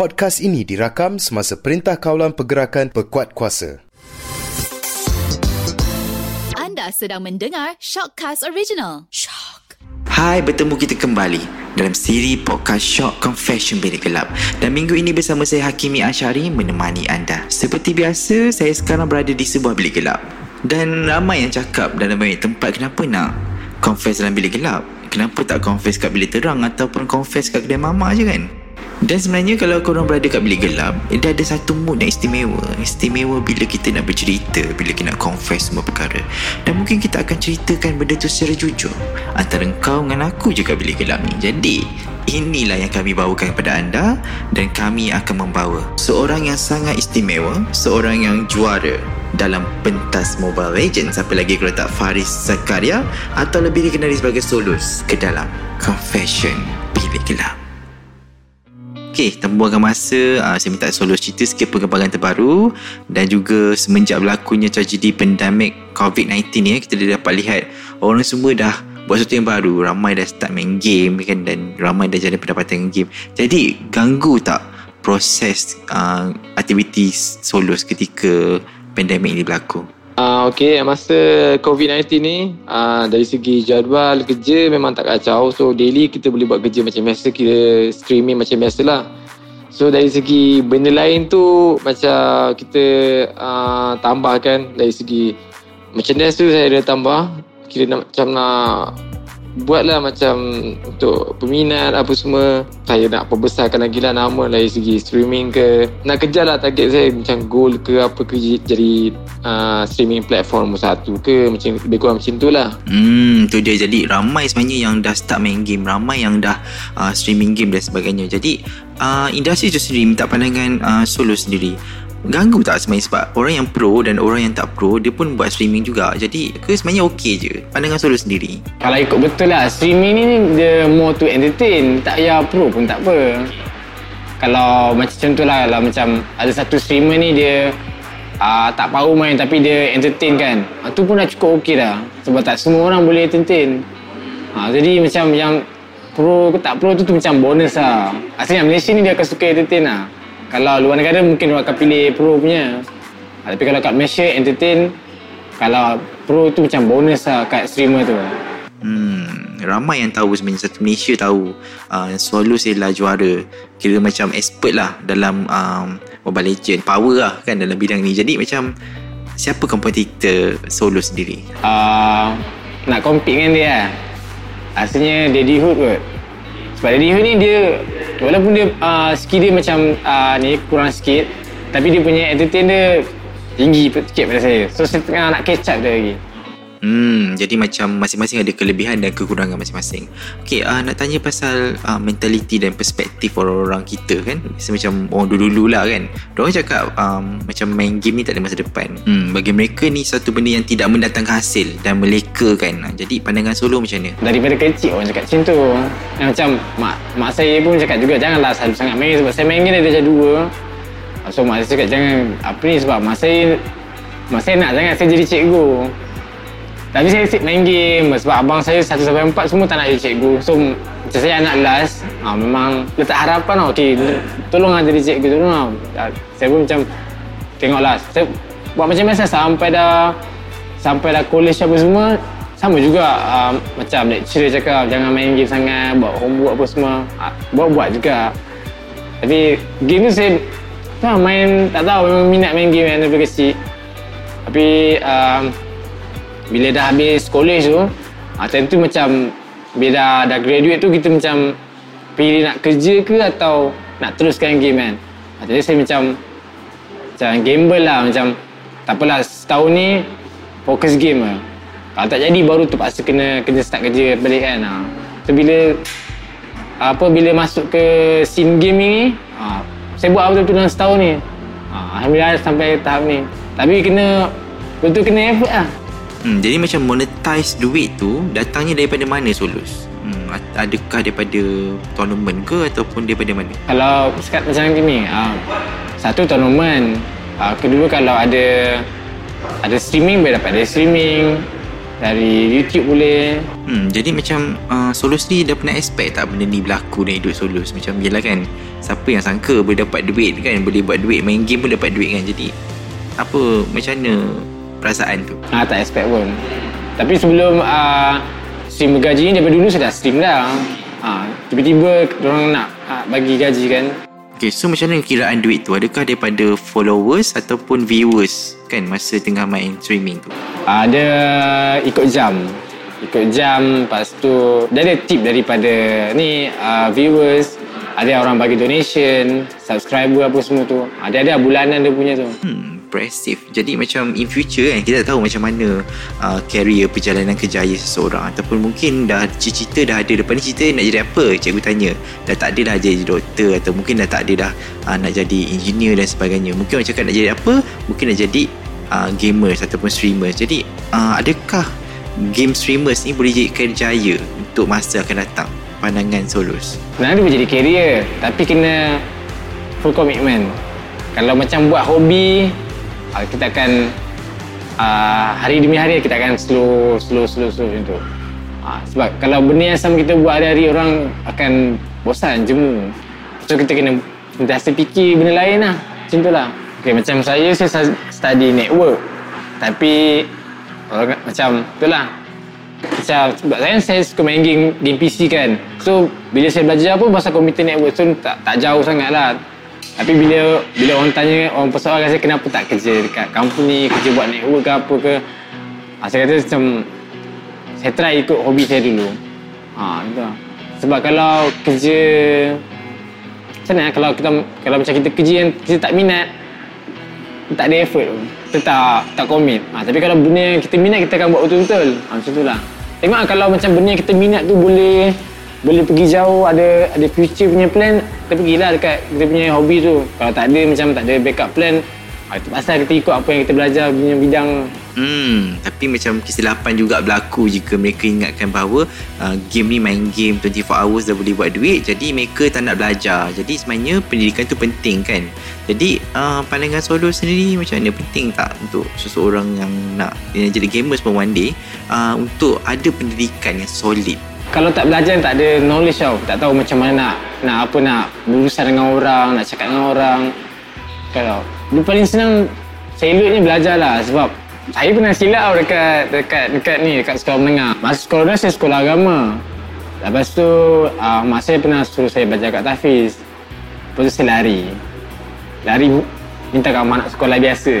Podcast ini dirakam semasa Perintah Kawalan Pergerakan Pekuat Kuasa. Anda sedang mendengar Shockcast Original. Shock. Hai, bertemu kita kembali dalam siri podcast Shock Confession Bilik Gelap. Dan minggu ini bersama saya Hakimi Ashari menemani anda. Seperti biasa, saya sekarang berada di sebuah bilik gelap. Dan ramai yang cakap dalam banyak tempat kenapa nak confess dalam bilik gelap? Kenapa tak confess kat bilik terang ataupun confess kat kedai mama je kan? Dan sebenarnya kalau korang berada kat bilik gelap Dia ada satu mood yang istimewa. Istimewa bila kita nak bercerita Bila kita nak confess semua perkara. Dan mungkin kita akan ceritakan benda tu secara jujur. Antara kau dengan aku je kat bilik gelap ni. Jadi inilah yang kami bawakan kepada anda Dan kami akan membawa Seorang yang sangat istimewa Seorang yang juara dalam pentas Mobile Legends. Siapa lagi kalau tak Faris Zakaria Atau lebih dikenali sebagai Solus Ke dalam Confession Bilik Gelap Okey, tanpa buangkan masa, uh, saya minta solo cerita sikit perkembangan terbaru dan juga semenjak berlakunya tragedi pandemik COVID-19 ni, kita dah dapat lihat orang semua dah buat sesuatu yang baru. Ramai dah start main game kan dan ramai dah jadi pendapatan game. Jadi, ganggu tak proses uh, aktiviti solo ketika pandemik ni berlaku? Uh, okay, masa COVID-19 ni uh, dari segi jadual kerja memang tak kacau. So daily kita boleh buat kerja macam biasa, kita streaming macam biasa lah. So dari segi benda lain tu macam kita uh, tambahkan dari segi merchandise tu saya ada tambah. Kira macam nak buatlah macam untuk peminat apa semua. Saya nak perbesarkan lagi lah nama dari segi streaming ke. Nak kejar lah target saya macam goal ke apa ke jadi uh, streaming platform satu ke macam lebih kurang macam tu lah. Hmm tu dia. Jadi ramai sebenarnya yang dah start main game ramai yang dah uh, streaming game dan sebagainya. Jadi uh, industri itu sendiri minta pandangan uh, solo sendiri ganggu tak sebenarnya sebab orang yang pro dan orang yang tak pro dia pun buat streaming juga. Jadi ke sebenarnya okey je pandangan solo sendiri. Kalau ikut betul lah streaming ni dia more to entertain. Tak payah pro pun tak apa. Kalau macam contoh lah kalau macam ada satu streamer ni dia uh, tak tahu main tapi dia entertain kan. Uh, tu pun dah cukup okey dah sebab tak semua orang boleh entertain. Uh, jadi macam yang pro ke tak pro tu, tu macam bonus lah. Asalnya Malaysia ni dia akan suka entertain lah kalau luar negara mungkin orang akan pilih pro punya. Ha, tapi kalau kat Malaysia entertain kalau pro tu macam bonus lah kat streamer tu. Hmm, ramai yang tahu sebenarnya satu Malaysia tahu uh, solo saya lah juara. Kira macam expert lah dalam um, Mobile Legend power lah kan dalam bidang ni. Jadi macam siapa kompetitor solo sendiri? Uh, nak compete dengan dia lah. Asalnya Daddy Hood kot sebab Daddy Hood ni dia Walaupun dia uh, skill dia macam uh, ni kurang sikit Tapi dia punya entertain dia tinggi sikit pada saya. So saya tengah nak catch up dia lagi Hmm, jadi macam masing-masing ada kelebihan dan kekurangan masing-masing. Okey, uh, nak tanya pasal uh, mentaliti dan perspektif orang-orang kita kan. Biasa macam orang dulu-dulu lah kan. Diorang cakap um, macam main game ni tak ada masa depan. Hmm, bagi mereka ni satu benda yang tidak mendatangkan hasil dan meleka kan. Jadi pandangan solo macam mana? Daripada kecil orang cakap macam tu. Macam mak, mak saya pun cakap juga janganlah selalu sangat main sebab saya main game dah dua. So mak saya cakap jangan apa ni sebab mak saya mak saya nak jangan saya jadi cikgu. Tapi saya asyik main game sebab abang saya 1 sampai 4 semua tak nak jadi cikgu. So macam saya anak last, ha, memang letak harapan. Okay, tolong lah jadi cikgu, tolong lah. Saya pun macam tengoklah. Saya buat macam biasa sampai dah sampai dah college apa semua sama juga uh, macam lecturer cakap jangan main game sangat, buat homework apa semua. Uh, buat-buat juga. Tapi game tu saya tak main, tak tahu memang minat main game yang lebih kecil. Tapi uh, bila dah habis college tu ha, time tu macam bila dah, dah graduate tu kita macam pilih nak kerja ke atau nak teruskan game kan? Ha, jadi saya macam macam gamble lah macam tak apalah setahun ni fokus game lah. Kalau tak jadi baru terpaksa kena kena start kerja balik kan? Ha. so bila apa bila masuk ke scene game ni ha, saya buat betul-betul dalam setahun ni. Ha, Alhamdulillah sampai tahap ni. Tapi kena betul kena effort lah Hmm, jadi macam monetize duit tu datangnya daripada mana Solus? Hmm, adakah daripada tournament ke ataupun daripada mana? Kalau sekat macam ni, uh, satu tournament, uh, kedua kalau ada ada streaming boleh dapat dari streaming. Dari YouTube boleh Hmm, jadi macam uh, Solos ni dah pernah expect tak benda ni berlaku dalam hidup Solos Macam yelah kan Siapa yang sangka boleh dapat duit kan Boleh buat duit Main game pun dapat duit kan Jadi Apa Macam mana Perasaan tu. Ah, Tak expect pun. Tapi sebelum uh, Stream bergaji ni Daripada dulu saya dah stream dah. Ah, Tiba-tiba orang nak uh, bagi gaji kan. Okay so macam mana kiraan duit tu? Adakah daripada followers Ataupun viewers Kan masa tengah main streaming tu? Ada ikut jam. Ikut jam Lepas tu Dia ada tip daripada Ni uh, viewers. Ada orang bagi donation Subscriber apa semua tu. Ada-ada bulanan dia punya tu. Hmm impressive Jadi macam in future kan Kita tak tahu macam mana uh, Career perjalanan kejaya seseorang. Ataupun mungkin dah cita-cita dah ada Depan ni cita nak jadi apa? Cikgu tanya. Dah tak ada dah jadi doktor Atau mungkin dah tak ada dah uh, Nak jadi engineer dan sebagainya. Mungkin orang cakap nak jadi apa? Mungkin nak jadi uh, gamers Ataupun streamers. Jadi uh, adakah Game streamers ni boleh jadi kerjaya Untuk masa akan datang? Pandangan Solos Sebenarnya dia boleh jadi career Tapi kena Full commitment. Kalau macam buat hobi uh, Kita akan uh, Hari demi hari kita akan slow Slow slow slow macam tu. Uh, Sebab kalau benda yang sama kita buat hari-hari Orang akan bosan jemu. So kita kena Sentiasa fikir benda lain lah. Macam tu lah. Okay, Macam saya Saya study network. Tapi orang, Macam tu lah. Macam sebab saya saya suka main game game PC kan. So bila saya belajar pun pasal komputer network so tak tak jauh sangat lah tapi bila bila orang tanya orang persoalan saya kenapa tak kerja dekat company kerja buat network ke apa ke ha, saya kata macam saya try ikut hobi saya dulu. Ha, gitu. Sebab kalau kerja macam mana kalau kita kalau macam kita kerja yang kita tak minat tak ada effort kita tak tak commit. Ha, tapi kalau benda yang kita minat kita akan buat betul-betul. Ha, macam tu lah. Tengok lah kalau macam benda yang kita minat tu boleh boleh pergi jauh ada ada future punya plan kita pergilah dekat kita punya hobi tu kalau tak ada macam tak ada backup plan ha, itu pasal kita ikut apa yang kita belajar punya bidang Hmm, tapi macam kesilapan juga berlaku jika mereka ingatkan bahawa uh, game ni main game 24 hours dah boleh buat duit jadi mereka tak nak belajar. Jadi sebenarnya pendidikan tu penting kan. Jadi uh, pandangan solo sendiri macam mana penting tak untuk seseorang yang nak yang jadi gamers pun one day uh, untuk ada pendidikan yang solid. Kalau tak belajar tak ada knowledge tau. Tak tahu macam mana nak nak apa nak berurusan dengan orang nak cakap dengan orang. Kalau dia paling senang saya eloknya belajar lah. Sebab saya pernah silap tau dekat dekat dekat ni dekat sekolah menengah. Masa sekolah menengah saya sekolah agama. Lepas tu uh, mak saya pernah suruh saya belajar kat Tafiz lepas tu saya lari. Lari minta kat mak sekolah biasa.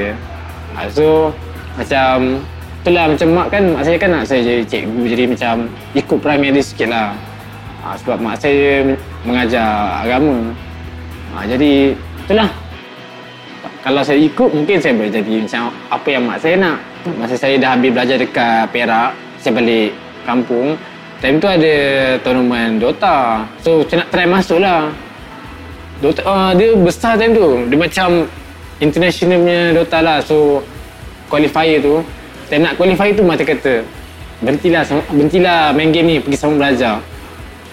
So macam itulah macam mak kan mak saya kan nak saya jadi cikgu jadi macam ikut dia sikit lah uh, sebab mak saya mengajar agama. Uh, jadi itulah. Kalau saya ikut mungkin saya boleh jadi macam apa yang mak saya nak. Masa saya dah habis belajar dekat Perak saya balik kampung time tu ada tournament Dota. So saya nak try masuk lah Dota uh, dia besar time tu. Dia macam international punya Dota lah so qualifier tu saya nak qualifier tu mati kata berhentilah berhentilah main game ni pergi sama belajar.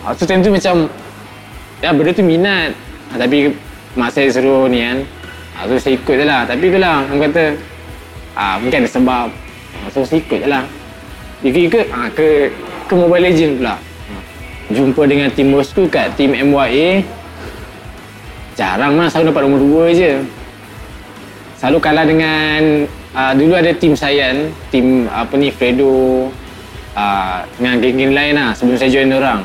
Uh, so time tu macam ya benda tu minat. Uh, tapi mak saya suruh ni kan. Uh, so saya ikut je lah. Tapi tu lah orang kata ah mungkin ada sebab. Uh, so saya ikut je lah. Ikut-ikut ah, ke ke Mobile Legend pula. Jumpa dengan tim bosku kat tim MYA jarang lah selalu dapat nombor 2 je. Selalu kalah dengan uh, dulu ada tim Sayan tim apa ni Fredo uh, dengan geng-geng lain lah sebelum saya join orang.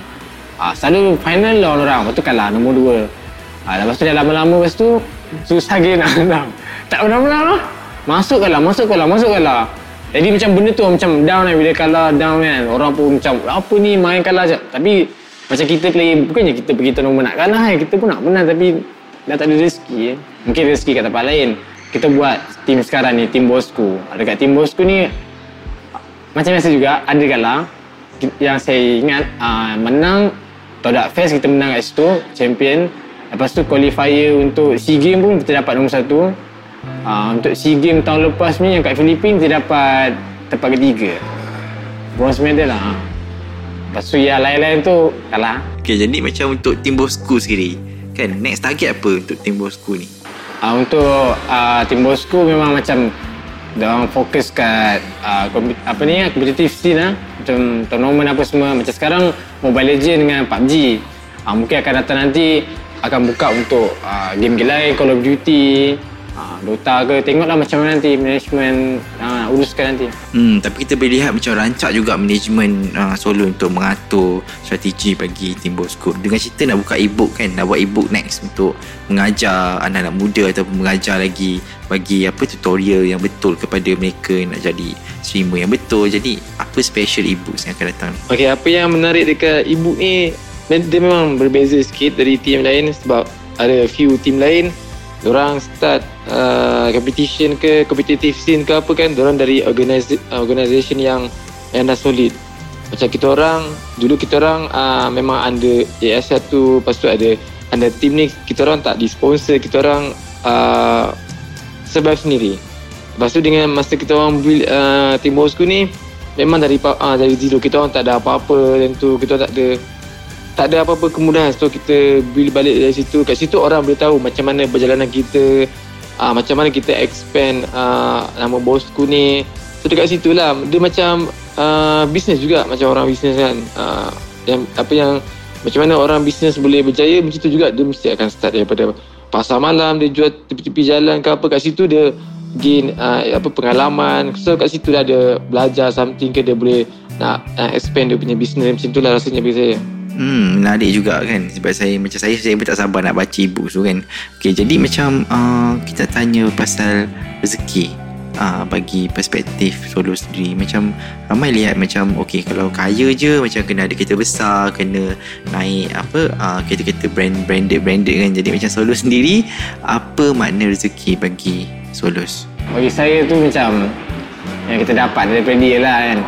Uh, selalu final lawan orang lepas tu kalah nombor 2 uh, lepas tu dah lama-lama lepas tu susah gila nak menang. Tak pernah menang lah. Masuk kalah masuk kalah masuk kalah. Jadi macam benda tu macam down kan bila kalah down kan. Orang pun macam apa ni main kalah je. Tapi macam kita play bukannya kita pergi tournament nak kalah kan kita pun nak menang tapi dah tak ada rezeki eh. mungkin rezeki kat tempat lain kita buat tim sekarang ni tim bosku. Dekat tim bosku ni macam biasa juga ada kalah yang saya ingat uh, menang Todak Fest kita menang kat situ champion. Lepas tu qualifier untuk SEA Games pun kita dapat nombor satu. Uh, untuk SEA Games tahun lepas ni yang kat Filipina kita dapat tempat ketiga. Bronze medal lah lepas tu yang lain-lain tu kalah. Okay, jadi macam untuk tim bosku sendiri kan next target apa untuk tim bosku ni? Uh, untuk uh, tim bosku memang macam Diorang fokus kat uh, apa ni kompetitif scene lah Macam tournament apa semua. Macam sekarang Mobile Legends dengan PUBG uh, Mungkin akan datang nanti Akan buka untuk uh, game-game lain Call of Duty. Uh, Dota ke Tengoklah macam mana nanti Management uh, uruskan nanti Hmm, tapi kita boleh lihat macam rancak juga manajemen uh, solo untuk mengatur strategi bagi tim bosku. Dengan cerita nak buka e-book kan, nak buat e-book next untuk mengajar anak-anak muda ataupun mengajar lagi bagi apa tutorial yang betul kepada mereka yang nak jadi streamer yang betul. Jadi apa special e-book yang akan datang? Okay, apa yang menarik dekat e-book ni dia memang berbeza sikit dari team lain sebab ada few team lain Diorang start uh, competition ke competitive scene ke apa kan Diorang dari organiz- organisation yang yang dah solid. Macam kita orang Dulu kita orang uh, memang under AS1 Lepas tu ada under team ni Kita orang tak disponsor Kita orang uh, survive sendiri. Lepas tu dengan masa kita orang build uh, team bosku ni Memang dari uh, dari zero Kita orang tak ada apa-apa Dan tu kita orang tak ada tak ada apa-apa kemudahan. So kita build balik dari situ. Kat situ orang boleh tahu macam mana perjalanan kita uh, macam mana kita expand uh, nama bosku ni. So dekat situ lah. Dia macam uh, bisnes juga macam orang bisnes kan. Uh, yang, apa yang macam mana orang bisnes boleh berjaya macam tu juga dia mesti akan start daripada pasar malam dia jual tepi-tepi jalan ke apa. Kat situ dia gain uh, apa pengalaman. So kat situ dah ada belajar something ke dia boleh nak uh, expand dia punya bisnes macam tu lah rasanya bagi saya Hmm, menarik juga kan sebab saya macam saya saya pun tak sabar nak baca e-book tu kan. Okey, jadi macam uh, kita tanya pasal rezeki uh, bagi perspektif solo sendiri macam ramai lihat macam okey kalau kaya je macam kena ada kereta besar, kena naik apa uh, kereta-kereta brand branded branded kan. Jadi macam solo sendiri apa makna rezeki bagi solos? Bagi saya tu macam Yang kita dapat daripada dia lah kan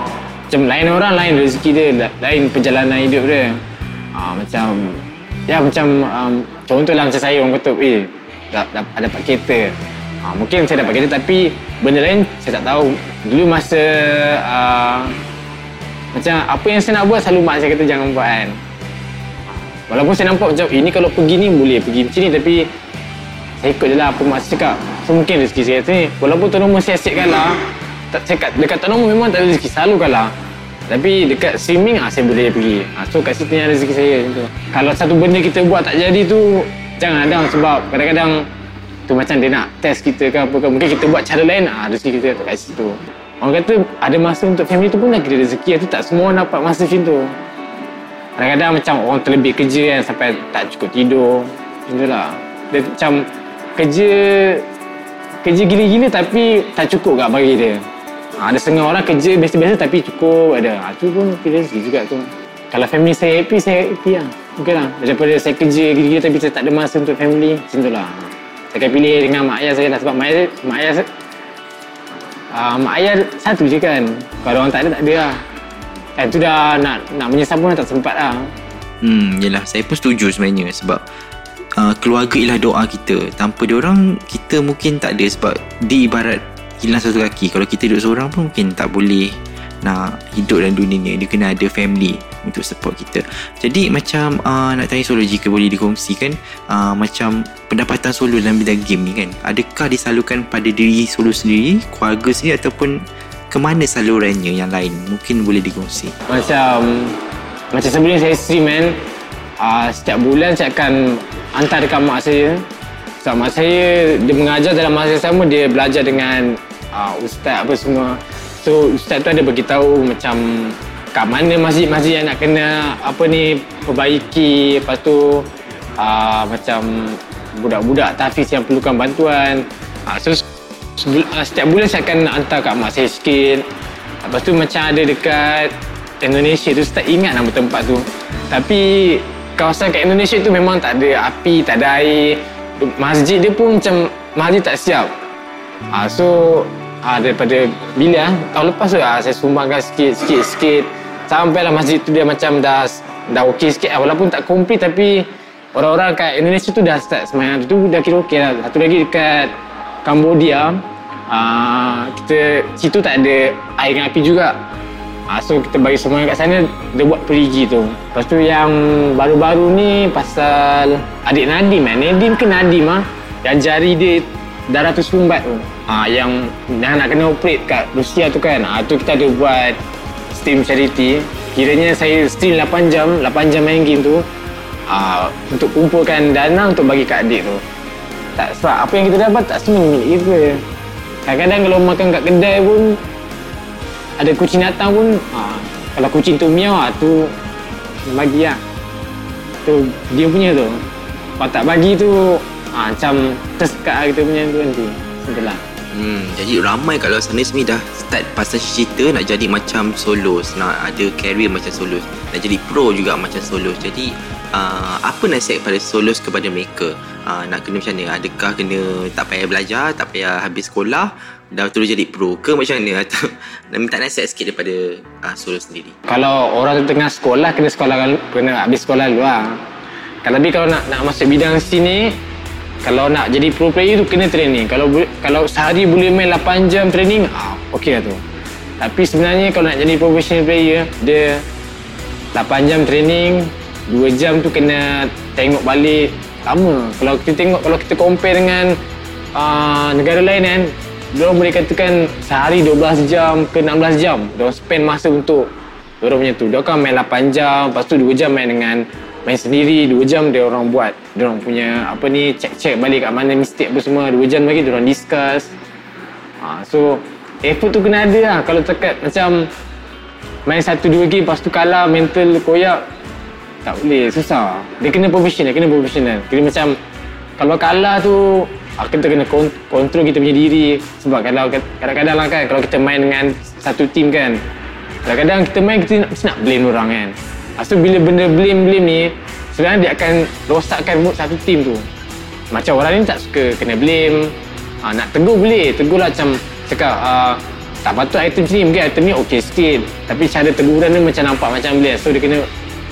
Macam lain orang lain rezeki dia la- Lain perjalanan hidup dia ha, Macam Ya macam um, Contohlah macam saya orang kutub Eh dah, dah, dapat kereta. Ha, Mungkin saya dapat kereta tapi Benda lain saya tak tahu. Dulu masa uh, Macam apa yang saya nak buat Selalu mak saya kata jangan buat kan. Walaupun saya nampak macam Ini kalau pergi ni boleh pergi macam ni Tapi saya ikut je lah apa mak saya cakap. So mungkin rezeki saya sini walaupun Tuan Nombor saya asyik kalah tak, saya kat, dekat Tuan Nombor memang tak ada rezeki selalu kalah tapi dekat streaming ah saya boleh pergi. Ah, so kat situ yang rezeki saya tu. Kalau satu benda kita buat tak jadi tu jangan ada sebab. Kadang-kadang tu macam dia nak test kita ke apa ke mungkin kita buat cara lain ah rezeki kita tak kat situ. Orang kata ada masa untuk family tu pun lagi rezeki tu tak semua orang dapat masa macam tu. Kadang-kadang macam orang terlebih kerja kan sampai tak cukup tidur macam tu lah. Dia macam kerja kerja gila-gila tapi tak cukup kat bagi dia. Ha, ada setengah orang kerja biasa-biasa tapi cukup ada. Ha, tu pun rezeki juga tu. Kalau family saya happy, saya happy lah. Mungkin lah. Daripada saya kerja gila-gila tapi saya tak ada masa untuk family. Macam tu lah. Saya akan pilih dengan mak ayah saya lah. Sebab mak ayah, mak ayah, uh, mak ayah satu je kan. Kalau orang tak ada, tak ada lah. Eh, tu dah nak nak menyesal pun tak sempat lah. Hmm, yelah saya pun setuju sebenarnya sebab uh, keluarga ialah doa kita. Tanpa dia orang kita mungkin tak ada sebab dia ibarat hilang satu kaki. Kalau kita duduk seorang pun mungkin tak boleh nak hidup dalam dunia ni. Dia kena ada family untuk support kita. Jadi macam uh, nak tanya solo jika boleh dikongsikan uh, macam pendapatan solo dalam bidang game ni kan. Adakah disalurkan pada diri solo sendiri, keluarga sendiri ataupun ke mana salurannya yang lain? Mungkin boleh dikongsi. Macam macam sebelum saya stream kan uh, Setiap bulan saya akan hantar dekat mak saya Sebab mak saya dia mengajar dalam masa yang sama Dia belajar dengan uh, ustaz apa semua. So ustaz tu ada beritahu macam Kat mana masjid-masjid yang nak kena apa ni perbaiki. Lepas tu uh, macam budak-budak tafiz yang perlukan bantuan. Uh, So sebul- uh, setiap bulan saya akan hantar kat mak saya sikit. Lepas tu macam ada dekat Indonesia tu saya tak ingat nama tempat tu. Tapi kawasan kat Indonesia tu memang tak ada api tak ada air. Masjid dia pun macam masjid tak siap. Ha, so ha, daripada bila ah, tahun lepas tu ha, saya sumbangkan sikit sikit sikit. Sampailah masjid tu dia macam dah dah okey sikit. Lah. walaupun tak komplit tapi orang-orang kat Indonesia tu dah start semayang tu dah kira okey lah. Satu lagi dekat Cambodia uh, kita situ tak ada air dengan api juga. Ha, so kita bagi semua kat sana Dia buat perigi tu. Lepas tu yang baru-baru ni Pasal Adik Nadim kan Nadim ke Nadim ah? Yang jari dia darah tu sumbat tu. Ha, yang dah nak kena operate kat Rusia tu kan. Ha, tu kita ada buat stream charity. Kiranya saya stream 8 jam, 8 jam main game tu. Ha, untuk kumpulkan dana untuk bagi kat adik tu. Tak sebab apa yang kita dapat tak semua milik kita. Kadang-kadang kalau makan kat kedai pun ada kucing datang pun ha, kalau kucing tu miau ha, tu bagi lah. Tu dia punya tu. Kalau tak bagi tu ha, macam tersekat lah kita punya tu nanti. Macam lah. Hmm, jadi ramai kat luar sana sebenarnya dah start pasal cerita nak jadi macam solos, nak ada career macam solos, nak jadi pro juga macam solos. Jadi uh, apa nasihat pada solos kepada mereka? Uh, nak kena macam mana? Adakah kena tak payah belajar, tak payah habis sekolah, dah terus jadi pro ke macam mana? Atau nak minta nasihat sikit daripada uh, solos sendiri. Kalau orang tengah sekolah, kena sekolah kena habis sekolah dulu lah. Kalau kalau nak nak masuk bidang sini, kalau nak jadi pro player tu kena training. Kalau kalau sehari boleh main 8 jam training, ah, okey lah tu. Tapi sebenarnya kalau nak jadi professional player, dia 8 jam training, 2 jam tu kena tengok balik lama. Kalau kita tengok, kalau kita compare dengan uh, negara lain kan, dia boleh katakan sehari 12 jam ke 16 jam. Dia spend masa untuk dia punya tu. Dia kan main 8 jam, lepas tu 2 jam main dengan main sendiri 2 jam dia orang buat. Dia orang punya apa ni check-check balik kat mana mistake apa semua. 2 jam lagi dia orang discuss. Ha, so effort tu kena ada lah. Kalau cakap macam main satu dua game lepas tu kalah mental koyak tak boleh. Susah. Dia kena professional kena professional. Kena macam kalau kalah tu ah, kita kena kontrol kita punya diri. Sebab kalau kadang-kadang lah kan kalau kita main dengan satu team kan kadang-kadang kita main kita nak, mesti nak blame orang kan Tu bila benda blame-blame ni Sebenarnya dia akan rosakkan mood satu tim tu. Macam orang ni tak suka kena blame ha, Nak tegur boleh. Tegur lah macam Cakap uh, Tak patut item ni Mungkin item ni okey sikit Tapi cara teguran ni macam nampak macam blame So dia kena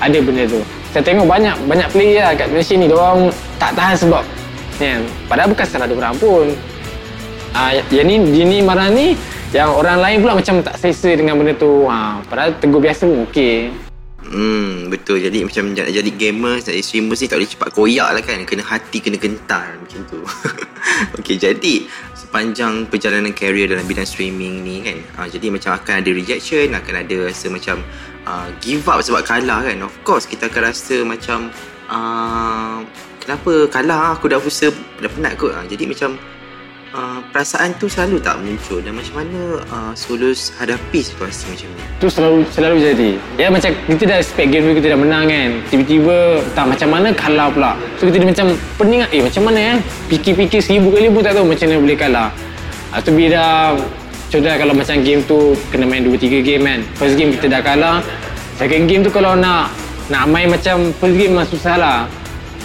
Ada benda tu. Saya tengok banyak Banyak player lah kat Malaysia ni Diorang tak tahan sebab ya, Padahal bukan salah diorang pun. Uh, Yang ni Dia ni marah ni Yang orang lain pula macam tak selesa dengan benda tu. Ha, Padahal tegur biasa pun okey Hmm, betul. Jadi macam nak jadi gamer, jadi streamer ni tak boleh cepat koyak lah kan. Kena hati, kena gentar macam tu. okay, jadi sepanjang perjalanan career dalam bidang streaming ni kan. Uh, jadi macam akan ada rejection, akan ada rasa macam uh, give up sebab kalah kan. Of course, kita akan rasa macam uh, kenapa kalah aku dah usaha, dah penat kot. Uh, jadi macam uh, perasaan tu selalu tak muncul dan macam mana uh, Solus hadapi situasi macam ni? Tu selalu selalu jadi. Ya macam kita dah expect game kita dah menang kan. Tiba-tiba tak macam mana kalah pula. So kita dah macam pening eh macam mana eh? Fikir-fikir seribu kali pun tak tahu macam mana boleh kalah. Ah tu bila Sudah kalau macam game tu kena main 2-3 game kan First game kita dah kalah Second game tu kalau nak nak main macam first game memang susah lah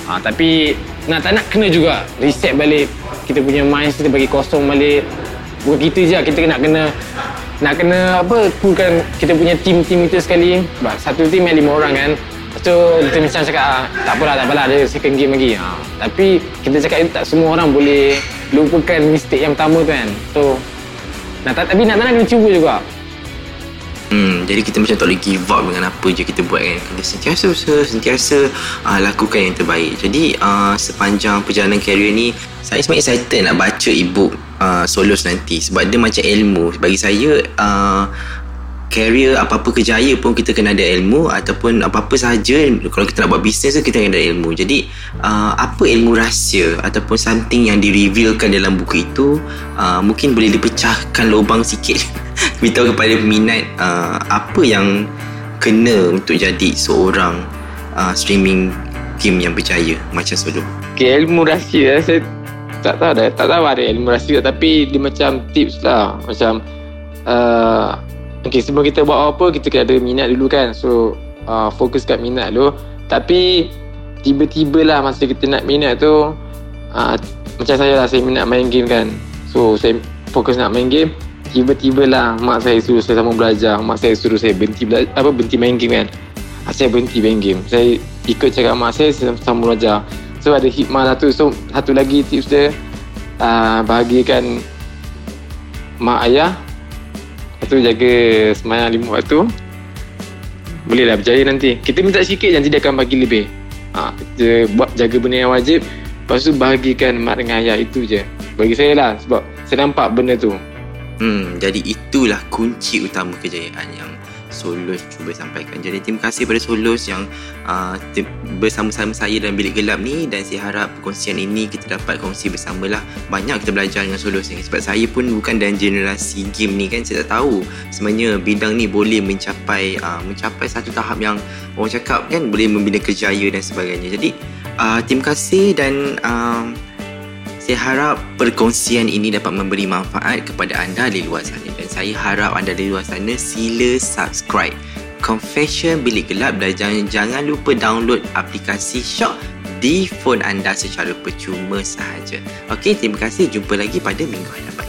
ha, Tapi nak tak nak kena juga reset balik kita punya mind kita bagi kosong balik. Bukan kita je kita nak kena nak kena apa pulkan kita punya team-team kita sekali. Sebab satu team yang lima orang kan. Lepas tu kita macam cakap ah, tak apalah tak apalah ada second game lagi. Ha. tapi kita cakap itu tak semua orang boleh lupakan mistake yang pertama tu kan. So tak tapi nak tak nak kena cuba juga Hmm, jadi kita macam tak boleh give up dengan apa je kita buat kan. Kita sentiasa usaha, sentiasa uh, lakukan yang terbaik. Jadi uh, sepanjang perjalanan career ni, saya sebenarnya excited nak baca ebook uh, Solos nanti. Sebab dia macam ilmu. Bagi saya, uh, career apa-apa kejaya pun kita kena ada ilmu ataupun apa-apa sahaja kalau kita nak buat bisnes tu kita kena ada ilmu. Jadi uh, apa ilmu rahsia ataupun something yang di-revealkan dalam buku itu uh, mungkin boleh dipecahkan lubang sikit beritahu kepada peminat uh, apa yang kena untuk jadi seorang uh, streaming game yang berjaya macam solo. Okay, ilmu rahsia saya tak tahu dah, tak tahu ada ilmu rahsia tapi dia macam tips lah. Macam uh, okay, sebelum kita buat apa kita kena ada minat dulu kan. So uh, fokus kat minat dulu tapi tiba-tiba lah masa kita nak minat tu uh, macam saya lah saya minat main game kan. So saya fokus nak main game. Tiba-tiba lah mak saya suruh saya sama belajar. Mak saya suruh saya berhenti belajar apa berhenti main game kan. Ah, saya berhenti main game. Saya ikut cakap mak saya saya sama belajar. So ada hikmah satu so satu lagi tips dia uh, bahagikan mak ayah lepas tu jaga semayang lima waktu. Boleh lah berjaya nanti. Kita minta sikit nanti dia akan bagi lebih. Ha, kita buat jaga benda yang wajib. Lepas tu bahagikan mak dengan ayah itu je. Bagi saya lah Sebab saya nampak benda tu. Hmm, jadi itulah kunci utama kejayaan yang Solos cuba sampaikan. Jadi terima kasih kepada Solos yang uh, bersama-sama saya dalam bilik gelap ni dan saya harap perkongsian ini kita dapat kongsi bersama lah. Banyak kita belajar dengan Solos ni sebab saya pun bukan dalam generasi game ni kan saya tak tahu sebenarnya bidang ni boleh mencapai uh, mencapai satu tahap yang orang cakap kan boleh membina kejaya dan sebagainya. Jadi uh, terima kasih dan uh, saya harap perkongsian ini dapat memberi manfaat kepada anda di luar sana dan saya harap anda di luar sana sila subscribe Confession Bilik Gelap dan jangan, jangan lupa download aplikasi Shock di phone anda secara percuma sahaja. Okey, terima kasih. Jumpa lagi pada minggu hadapan.